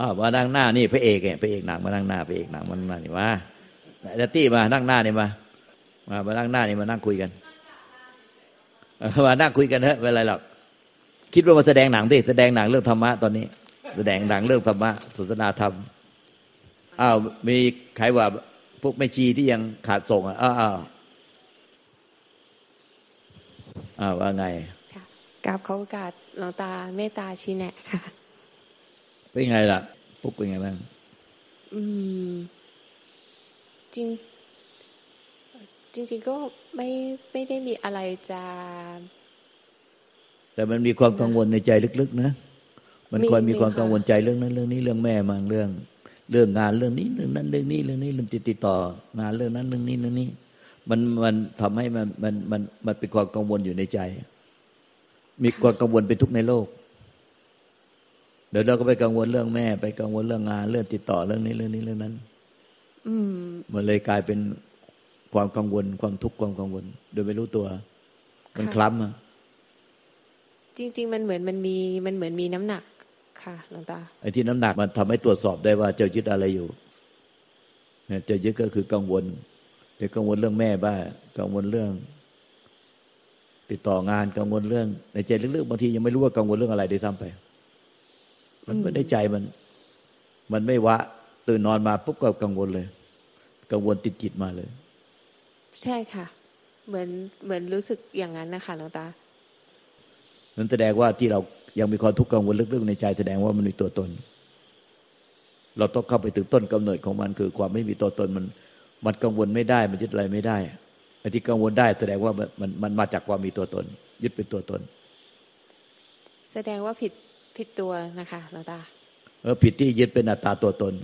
อ้าวมานั่งหน้านี่พระเอกเนี่ยพระเอกหนังมานั่งหน้าพระเอกหนังมานั่งหน้านี่มาเดตี้มานั่งหน้านี่มามามานั่งหน้านี่มานั่งคุยกันมานั่งคุยกันเถอะไม่เป็นไรหรอกคิดว่ามาแสดงหนังดิแสดงหนังเรื่องธรรมะตอนนี้ แสดงหนังเรื่องธรรมะศาสนาธรรมอ้าวมีใครว่าพวกแม่ชีที่ยังขาดส่งอะอ้าวอ้าวว่าไงกราบเขาโอกาสหลวงตาเมตตาชีแนะค่ะ เป็นไงล่ะปุ๊กเป็นไงบ้างอืม จริง จริง ๆ ก็ไม่ไม่ได้มีอะไรจะแต่มันมีความกังวลในใจลึก ๆ นะ มันคอยมีความกังวลใจเรื่องนั้น เรื่องนี้เรื่องแม่มางเรื่อง เรื่องงานเรื่องนี้เรื่องนั้นเรื่องนี้เรื่องนี้เรื่องติดติดต่องานเรื่องนั้นเรื่องนี้เรื่องนี้ มันมันทำให้มันมันมันมันเป็นความกังวลอยู่ในใจ มีความกังวลเป็นทุกในโลก เดี๋ยวเราก็ไปกังวลเรื่องแม่ ไปกังวลเรื่องงานเรื่องติดต่อเรื่องนี้เรื่องนี้เรื่องนั้น อืมมันเลยกลายเป็นความกังวล ความทุกข์ความกังวล โดยไม่รู้ตัว มันคล้ำอะจริง ๆ มันเหมือนมันมีมันเหมือนมีน้ำหนักค่ะหลวงตาไอ้ที่น้ำหนักมันทำให้ตรวจสอบได้ว่าเจ้ายึดอะไรอยู่เนี่ยเจ้ายึดก็คือกังวลเดี๋ยวกังวลเรื่องแม่บ้ากังวลเรื่อง ติดต่องานกังวลเรื่องในใจลึกๆบางทียังไม่รู้ว่ากังวลเรื่องอะไรได้ซ้ำไป มันไม่ได้ใจมัน มันไม่วะ ตื่นนอนมาปุ๊บก็กังวลเลย กังวลติดจิตมาเลย ใช่ค่ะ เหมือนเหมือนรู้สึกอย่างนั้นนะคะหลวงตานั้นแสดงว่าที่เรายังมีความทุกข์กังวลลึกๆในใจแสดงว่ามันมีตัวตน เราต้องเข้าไปถึงต้นกำเนิดของมันคือความไม่มีตัวตนมัน มันกังวลไม่ได้ มันยึดอะไรไม่ได้ไอ้ที่กังวลได้ แสดงว่ามันมันมาจากความมีตัวตน ยึดเป็นตัวตน แสดงว่าผิด ผิดตัวนะคะหลวงตาเออผิดที่ยึดเป็นอัตตาตัวตน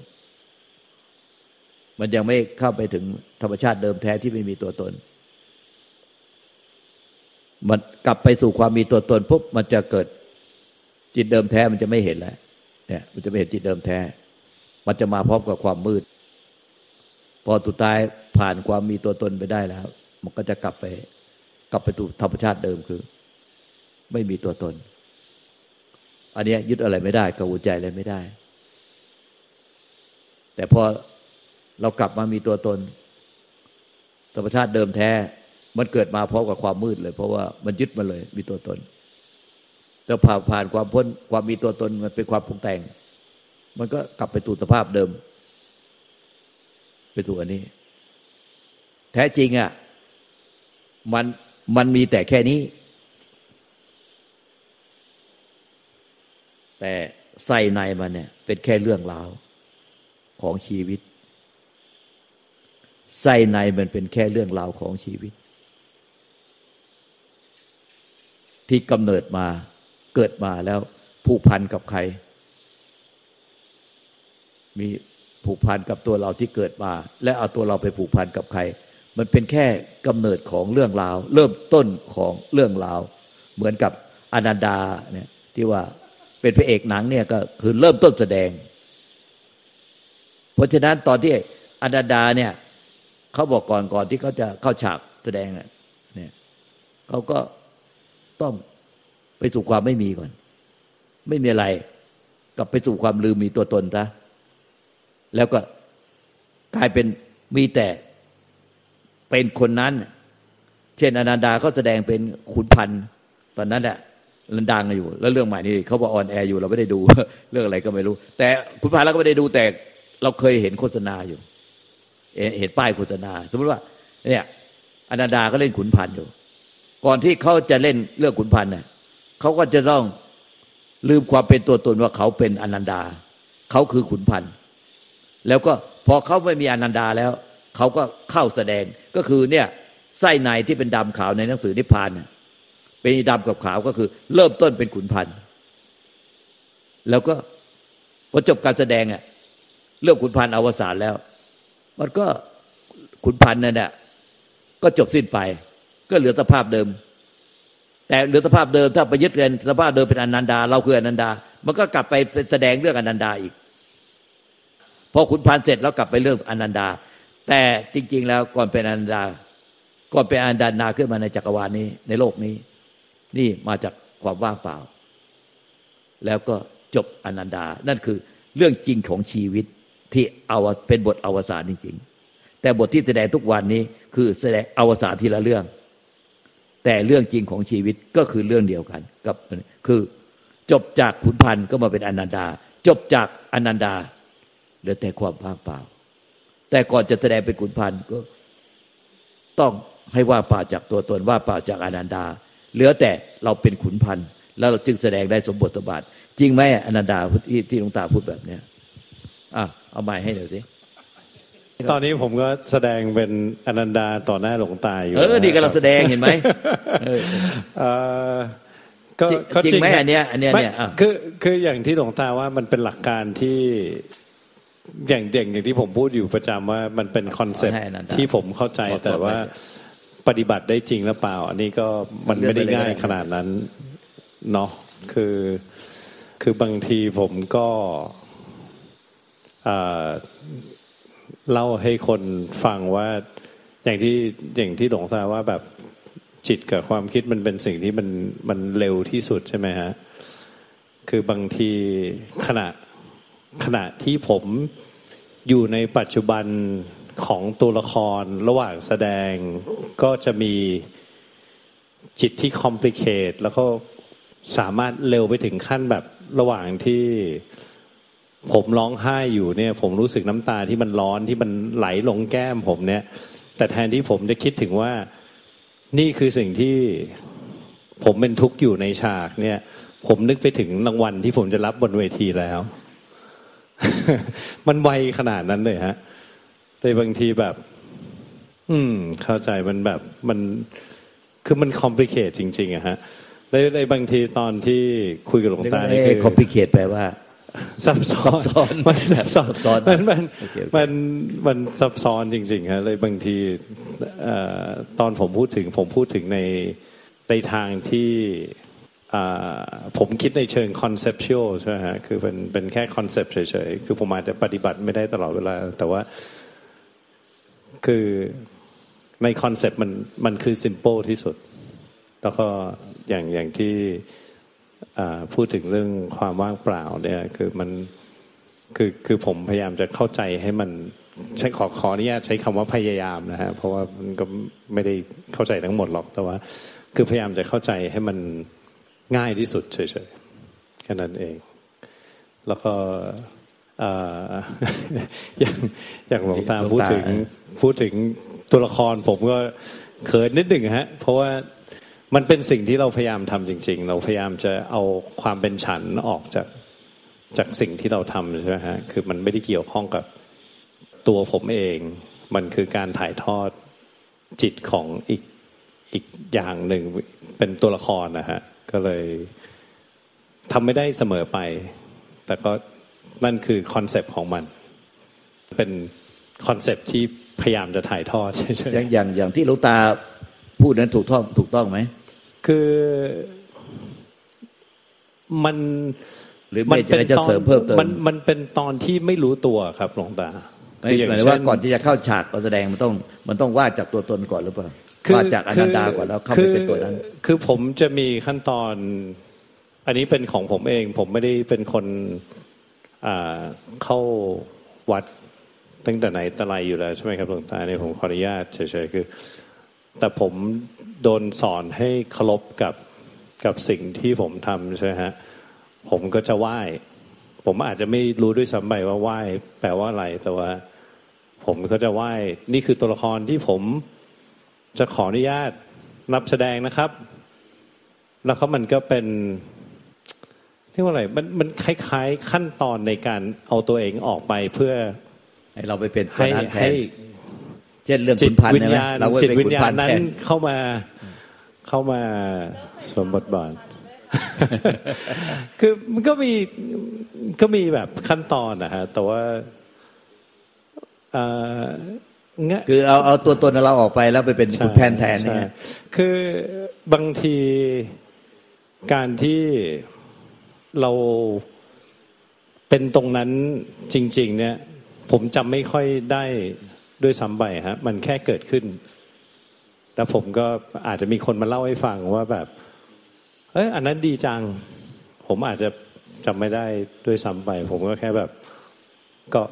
มันยังไม่เข้าไปถึงธรรมชาติเดิมแท้ที่ไม่มีตัวตน มันกลับไปสู่ความมีตัวตนปุ๊บมันจะเกิดจิตเดิมแท้มันจะไม่เห็นแล้วเนี่ย มันจะไม่เห็นจิตเดิมแท้ มันจะมาพร้อมกับความมืด พอสุดท้ายผ่านความมีตัวตนไปได้แล้ว มันก็จะกลับไป กลับไปสู่ธรรมชาติเดิมคือ ไม่มีตัวตน อันนี้ยึดอะไรไม่ได้กังวลใจอะไรไม่ได้ แต่พอเรากลับมามีตัวตน ธรรมชาติเดิมแท้ มันเกิดมาพร้อมกับความมืดเลย เพราะว่ามันยึดมาเลย มีตัวตนแล้วผ่านผ่านความพ้นความมีตัวตนมันเป็นความปรุงแต่ง มันก็กลับไปสู่สภาพเดิม ไปสู่อันนี้ แท้จริงอะมันมันมีแต่แค่นี้ แต่ใส่ในมันเนี่ย เป็นแค่เรื่องราวของชีวิตใส่ในมันเป็นแค่เรื่องราวของชีวิต ที่กำเนิดมาเกิดมาแล้วผูกพันกับใคร มีผูกพันกับตัวเราที่เกิดมา และเอาตัวเราไปผูกพันกับใคร มันเป็นแค่กำเนิดของเรื่องราว เริ่มต้นของเรื่องราว เหมือนกับอนันดาเนี่ยที่ว่า เป็นพระเอกหนังเนี่ยก็คือเริ่มต้นแสดง เพราะฉะนั้นตอนที่อนันดาเนี่ยเขาบอกก่อนก่อนที่เขาจะเข้าฉากแสดงเนี่ยเขาก็ต้องไปสู่ความไม่มีก่อน ไม่มีอะไรกลับไปสู่ความลืมมีตัวตนซะแล้วก็กลายเป็นมีแต่เป็นคนนั้น เช่นอนันดาเขาแสดงเป็นขุนพันธ์ตอนนั้นแหละ มันดังอยู่ แล้วเรื่องใหม่นี่เขาบอก on air อยู่เราไม่ได้ดู เรื่องอะไรก็ไม่รู้ แต่ขุนพันธ์เราก็ไม่ได้ดูแต่เราเคยเห็นโฆษณาอยู่ เห็นป้ายโฆษณา สมมติว่า เนี่ยอนันดาก็เล่นขุนพันธ์อยู่ ก่อนที่เขาจะเล่นเรื่องขุนพันธ์เนี่ยเขาก็จะต้องลืมความเป็นตัวตนว่าเขาเป็นอนันดา เขาคือขุนพันธ์แล้วก็พอเขาไม่มีอนันดาแล้ว เขาก็เข้าแสดงก็คือเนี่ยไส้ในที่เป็นดำขาวในหนังสือนิพพานเนี่ย เป็นดำกับขาวก็คือ เริ่มต้นเป็นขุนพันธ์แล้วก็พอจบการแสดงอะเรื่องขุนพันธ์อวสานแล้ว มันก็ขุนพันธ์นั่นแหละก็จบสิ้นไป ก็เหลือสภาพเดิม แต่เหลือสภาพเดิมถ้าไปยึดเรียนสภาพเดิมเป็นอนันดา เราคืออนันดา มันก็กลับไปแสดงเรื่องอนันดาอีกพอขุนพันธ์เสร็จแล้วกลับไปเรื่องอนันดา แต่จริง ๆ แล้วก่อนเป็นอนันดาก่อนเป็นอนันดาขึ้นมาในจักรวาลนี้ในโลกนี้ นี่มาจากความว่างเปล่า แล้วก็จบอนันดา นั่นคือเรื่องจริงของชีวิตที่เอาเป็นบทอวสานจริง ๆ แต่บทที่แสดงทุกวันนี้คือแสดงอวสานทีละเรื่อง แต่เรื่องจริงของชีวิตก็คือเรื่องเดียวกันกับคือจบจากขุนพันธ์ก็มาเป็นอนันดา จบจากอนันดาเหลือแต่ความว่างเปล่า แต่ก่อนจะแสดงเป็นขุนพันธ์ก็ต้องให้ว่าเปล่าจากตัวตนว่าเปล่าจากอนันดา เหลือแต่เราเป็นขุนพันธ์แล้วเราจึงแสดงได้สมบทบาท จริงไหมอนันดาที่ที่หลวงตาพูดแบบเนี้ยอะเอาใหม่ให้หน่อยสิตอนนี้ผมก็แสดงเป็นอนันดาต่อหน้าหลวงตาอยู่เออนี่ก็เราแสดงเห็นไหมเออก็จริงไหมอันเนี้ยอันเนี้ยเนี่ยคือคืออย่างที่หลวงตาว่ามันเป็นหลักการที่อย่างเด่งอย่างที่ผมพูดอยู่ประจำว่ามันเป็นคอนเซ็ปที่ผมเข้าใจแต่ว่า ปฏิบัติได้จริงหรือเปล่า อันนี้ก็มันไม่ได้ง่ายขนาดนั้นเนาะคือคือบางทีผมก็เล่าให้คนฟังว่าอย่างที่อย่างที่หลวงตาว่าแบบจิตกับความคิดมันเป็นสิ่งที่มันมันเร็วที่สุดใช่ไหมฮะคือบางทีขณะขณะที่ผมอยู่ในปัจจุบัน ของตัวละครระหว่างแสดงก็จะมีจิตที่คอมพลีเคทแล้วก็สามารถเร็วไปถึงขั้นแบบระหว่างที่ผมร้องไห้อยู่เนี่ย ผมรู้สึกน้ำตาที่มันร้อนที่มันไหลลงแก้มผมเนี่ย แต่แทนที่ผมจะคิดถึงว่านี่คือสิ่งที่ผมเป็นทุกข์อยู่ในฉากเนี่ย ผมนึกไปถึงรางวัลที่ผมจะรับบนเวทีแล้ว มันไวขนาดนั้นเลยฮะ แต่บางทีแบบ อืม เข้าใจมันแบบมันคือมัน complicate จริงๆอะฮะในบางทีตอนที่คุยกับหลวงตานี่คือ complicate แปลว่าซับซ้อนมันซับซ้อนมันมันมันมันซับซ้อนจริงๆครับเลยบางทีตอนผมพูดถึง ผมพูดถึงในในทางที่ผมคิดในเชิง conceptual ใช่ไหมฮะคือเป็นเป็นแค่คอนเซปต์เฉยๆ คือผมอาจจะปฏิบัติไม่ได้ตลอดเวลา แต่ว่า คือในคอนเซปต์มันมันคือ simple ที่สุด แล้วก็อย่างอย่างที่พูดถึงเรื่องความว่างเปล่าเนี่ยคือมันคือคือผมพยายามจะเข้าใจให้มันใช้ขอขออนุญาตใช้คำว่าพยายามนะฮะเพราะว่ามันก็ไม่ได้เข้าใจทั้งหมดหรอกแต่ว่า คือพยายามจะเข้าใจให้มันง่ายที่สุดเฉยๆแค่นั้นเอง แล้วก็ อย่างอย่างหลวงตาพูดถึงพูดถึงตัวละครผมก็เขินนิดหนึ่งฮะ เพราะว่ามันเป็นสิ่งที่เราพยายามทำจริง ๆ เราพยายามจะเอาความเป็นฉันออกจากจากสิ่งที่เราทำใช่ไหมฮะคือมันไม่ได้เกี่ยวข้องกับตัวผมเอง มันคือการถ่ายทอดจิตของอีกอีกอย่างหนึ่งเป็นตัวละครนะฮะก็เลยทำไม่ได้เสมอไป แต่ก็ นั่นคือคอนเซปต์ของมัน เป็นคอนเซปต์ที่พยายามจะถ่ายทอดใช่ไหมอย่างอย่างที่ลูกตาพูดนั้นถูกต้องถูกต้องไหมคือมันหรือไม่จะเสริมเพิ่มเติมมันมันเป็นตอนที่ไม่รู้ตัวครับหลวงตาหมายว่าก่อนที่จะเข้าฉากการแสดงมันต้องมันต้องวาดจากตัวตนก่อนหรือเปล่าวาดจากอนันดาก่อนแล้วเข้าไปเป็นตัวนั้น คือผมจะมีขั้นตอน อันนี้เป็นของผมเอง ผมไม่ได้เป็นคน เข้าวัดตั้งแต่ไหนแต่ไรอยู่แล้วใช่ไหมครับหลวงตาเนี่ยผมขออนุญาตเฉยๆคือ แต่ผมโดนสอนให้เคารพกับกับสิ่งที่ผมทำใช่ฮะผมก็จะไหว้ ผมอาจจะไม่รู้ด้วยซ้ำไปว่าไหว้แปลว่าอะไรแต่ว่า ผมก็จะไหว้นี่คือตัวละครที่ผมจะขออนุญาตนับแสดงนะครับ แล้วเขามันก็เป็น เรียกว่าอะไรมันมันคล้ายๆขั้นตอนในการเอาตัวเองออกไปเพื่อ ให้เราไปเป็นให้ให้เช่นเรื่องขุนพันธ์ใช่ไหมเราจิตวิญญาณนั้นเข้ามาเข้ามาสมบทบาทคือมันก็มีก็มีแบบขั้นตอนนะฮะแต่ว่าคือเอาเอาตัวตนเราออกไปแล้วไปเป็นขุนแทนแทนเนี่ยคือบางทีการที่ เราเป็นตรงนั้นจริง ๆ เนี่ย ผมจำไม่ค่อยได้ด้วยซ้ำไปฮะ มันแค่เกิดขึ้น แล้วผมก็อาจจะมีคนมาเล่าให้ฟังว่าแบบ เอ้ยอันนั้นดีจัง ผมอาจจะจำไม่ได้ด้วยซ้ำไป ผมก็แค่แบบ ก็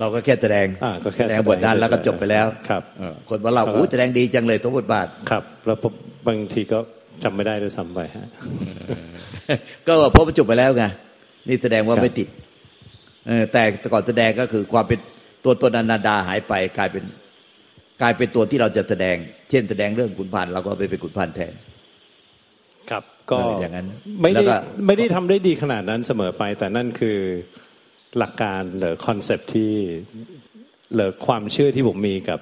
เราก็แค่แสดงอ่าก็แค่แสดงบทนั้นแล้วก็จบไปแล้ว ครับคนว่าเราโอ้แสดงดีจังเลยทุกบทบาท ครับ แล้วบางทีก็ จำไม่ได้ด้วยซ้ำไปฮะก็เพราะมันจบไปแล้วไงนี่แสดงว่าไม่ติดเออแต่ก่อนแสดงก็คือความเป็นตัวตนอนันดาหายไป กลายเป็น กลายเป็นตัวที่เราจะแสดง เช่นแสดงเรื่องขุนพันธ์เราก็ไปเป็นขุนพันธ์แทน ครับ ก็อย่างนั้นไม่ได้ไม่ได้ทำได้ดีขนาดนั้นเสมอไป แต่นั่นคือหลักการหรือคอนเซปที่หรือความเชื่อที่ผมมีกับ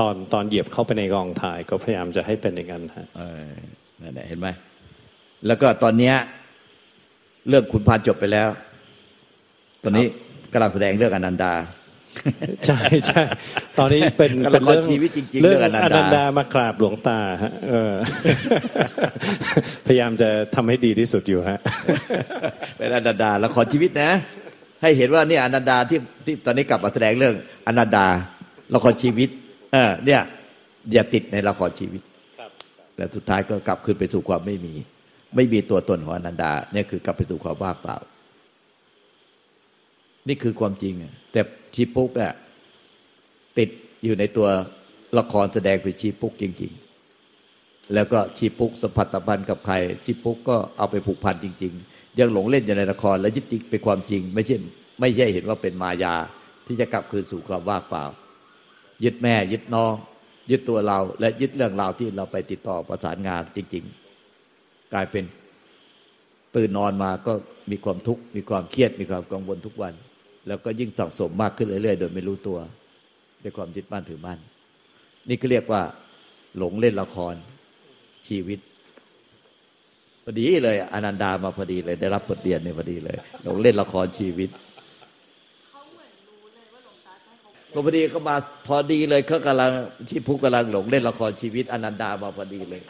ตอนตอนเหยียบเข้าไปในกองถ่าย ก็พยายามจะให้เป็นอย่างนั้นฮะนั่นแหละเห็นไหมแล้วก็ตอนเนี้ยเรื่องขุนพันธ์จบไปแล้ว ตอนนี้กำลังแสดงเรื่องอนันดาใช่ใช่ตอนนี้เป็นเป็นเรื่องชีวิตจริงๆเรื่องอนันดามากราบหลวงตาฮะพยายามจะทำให้ดีที่สุดอยู่ฮะเป็นอนันดาละครชีวิตนะ ให้เห็นว่านี่อนันดาที่ที่ตอนนี้กลับมาแสดงเรื่องอนันดาละครชีวิต เออเนี่ย อย่าติดในละครชีวิตแล้วสุดท้ายก็กลับขึ้นไปสู่ความไม่มี ไม่มีตัวตนของอนันดา เนี่ยคือกลับไปสู่ความว่างเปล่า นี่คือความจริง แต่ชีปุ๊กอะติดอยู่ในตัวละครแสดงเป็นชีปุ๊กจริง ๆ แล้วก็ชีปุ๊กสัมผัสตพันกับใคร ชีปุ๊กก็เอาไปผูกพันจริง ๆ ยังหลงเล่นอยู่ในละครและยึดติดเป็นความจริง ไม่ใช่ไม่ใช่เห็นว่าเป็นมายาที่จะกลับคืนสู่ความว่างเปล่า ยึดแม่ ยึดน้อง ยึดตัวเรา และยึดเรื่องราวที่เราไปติดต่อประสานงานจริง ๆ กลายเป็นตื่นนอนมาก็มีความทุกข์มีความเครียดมีความกังวลทุกวัน แล้วก็ยิ่งสังสมมากขึ้นเรื่อยๆ โดยไม่รู้ตัวด้วยความยึดมั่นถือมั่น นี่ก็เรียกว่า หลงเล่นละครชีวิตพอดีเลยอนันดามาพอดีเลย ได้รับบทเรียนในพอดีเลย หลงเล่นละครชีวิต ก็พอดีก็มาพอดีเลยเขากำลังที่พุกกำลังหลงเล่นละครชีวิตอนันดามาพอดีเลย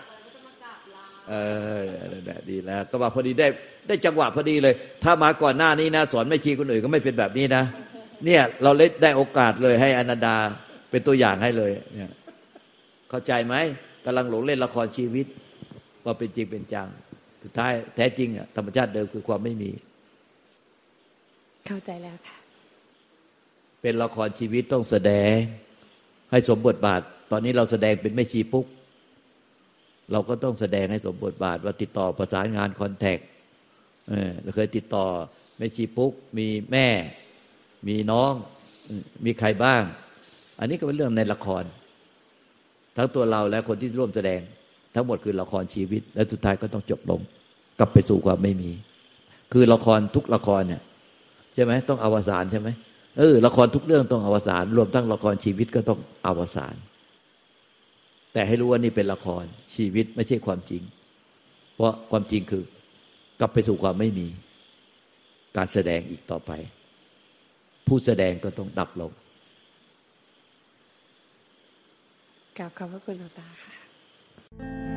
เออดีแล้วก็มาพอดีได้ได้จังหวะพอดีเลย ถ้ามาก่อนหน้านี้นะสอนไม่ชีคนอื่นก็ไม่เป็นแบบนี้นะเนี่ยเราเล่ได้โอกาสเลยให้อนันดาเป็นตัวอย่างให้เลย เนี่ย เข้าใจไหมกำลังหลงเล่นละครชีวิตว่าเป็นจริงเป็นจังสุดท้ายแท้จริงอะธรรมชาติเดิมคือความไม่มี เข้าใจแล้วค่ะ เป็นละครชีวิตต้องแสดง ให้สมบทบาท ตอนนี้เราแสดงเป็นไม่ชีปุ๊ก เราก็ต้องแสดงให้สมบทบาท ว่าติดต่อประสานงานคอนแทคเราเคยติดต่อแม่ชีปุ๊ก มีแม่ มีน้อง มีใครบ้าง อันนี้ก็เป็นเรื่องในละคร ทั้งตัวเราและคนที่ร่วมแสดง ทั้งหมดคือละครชีวิต และสุดท้ายก็ต้องจบลง กลับไปสู่ความไม่มี คือละครทุกละครเนี่ยใช่ไหมต้องอวสานใช่ไหม เออละครทุกเรื่องต้องอวสานรวมทั้งละครชีวิตก็ต้องอวสานแต่ให้รู้ว่านี่เป็นละครชีวิตไม่ใช่ความจริง เพราะความจริงคือกลับไปสู่ความไม่มี การแสดงอีกต่อไป ผู้แสดงก็ต้องดับลงกลับขอบพระคุณหลวงตาค่ะ